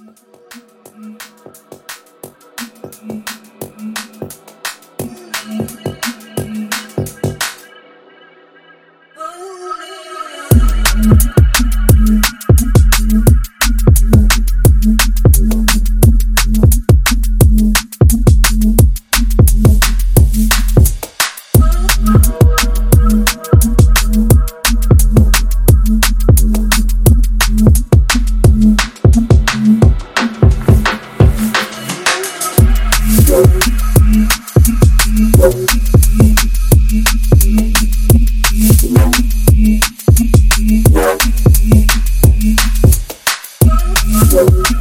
Oh, you.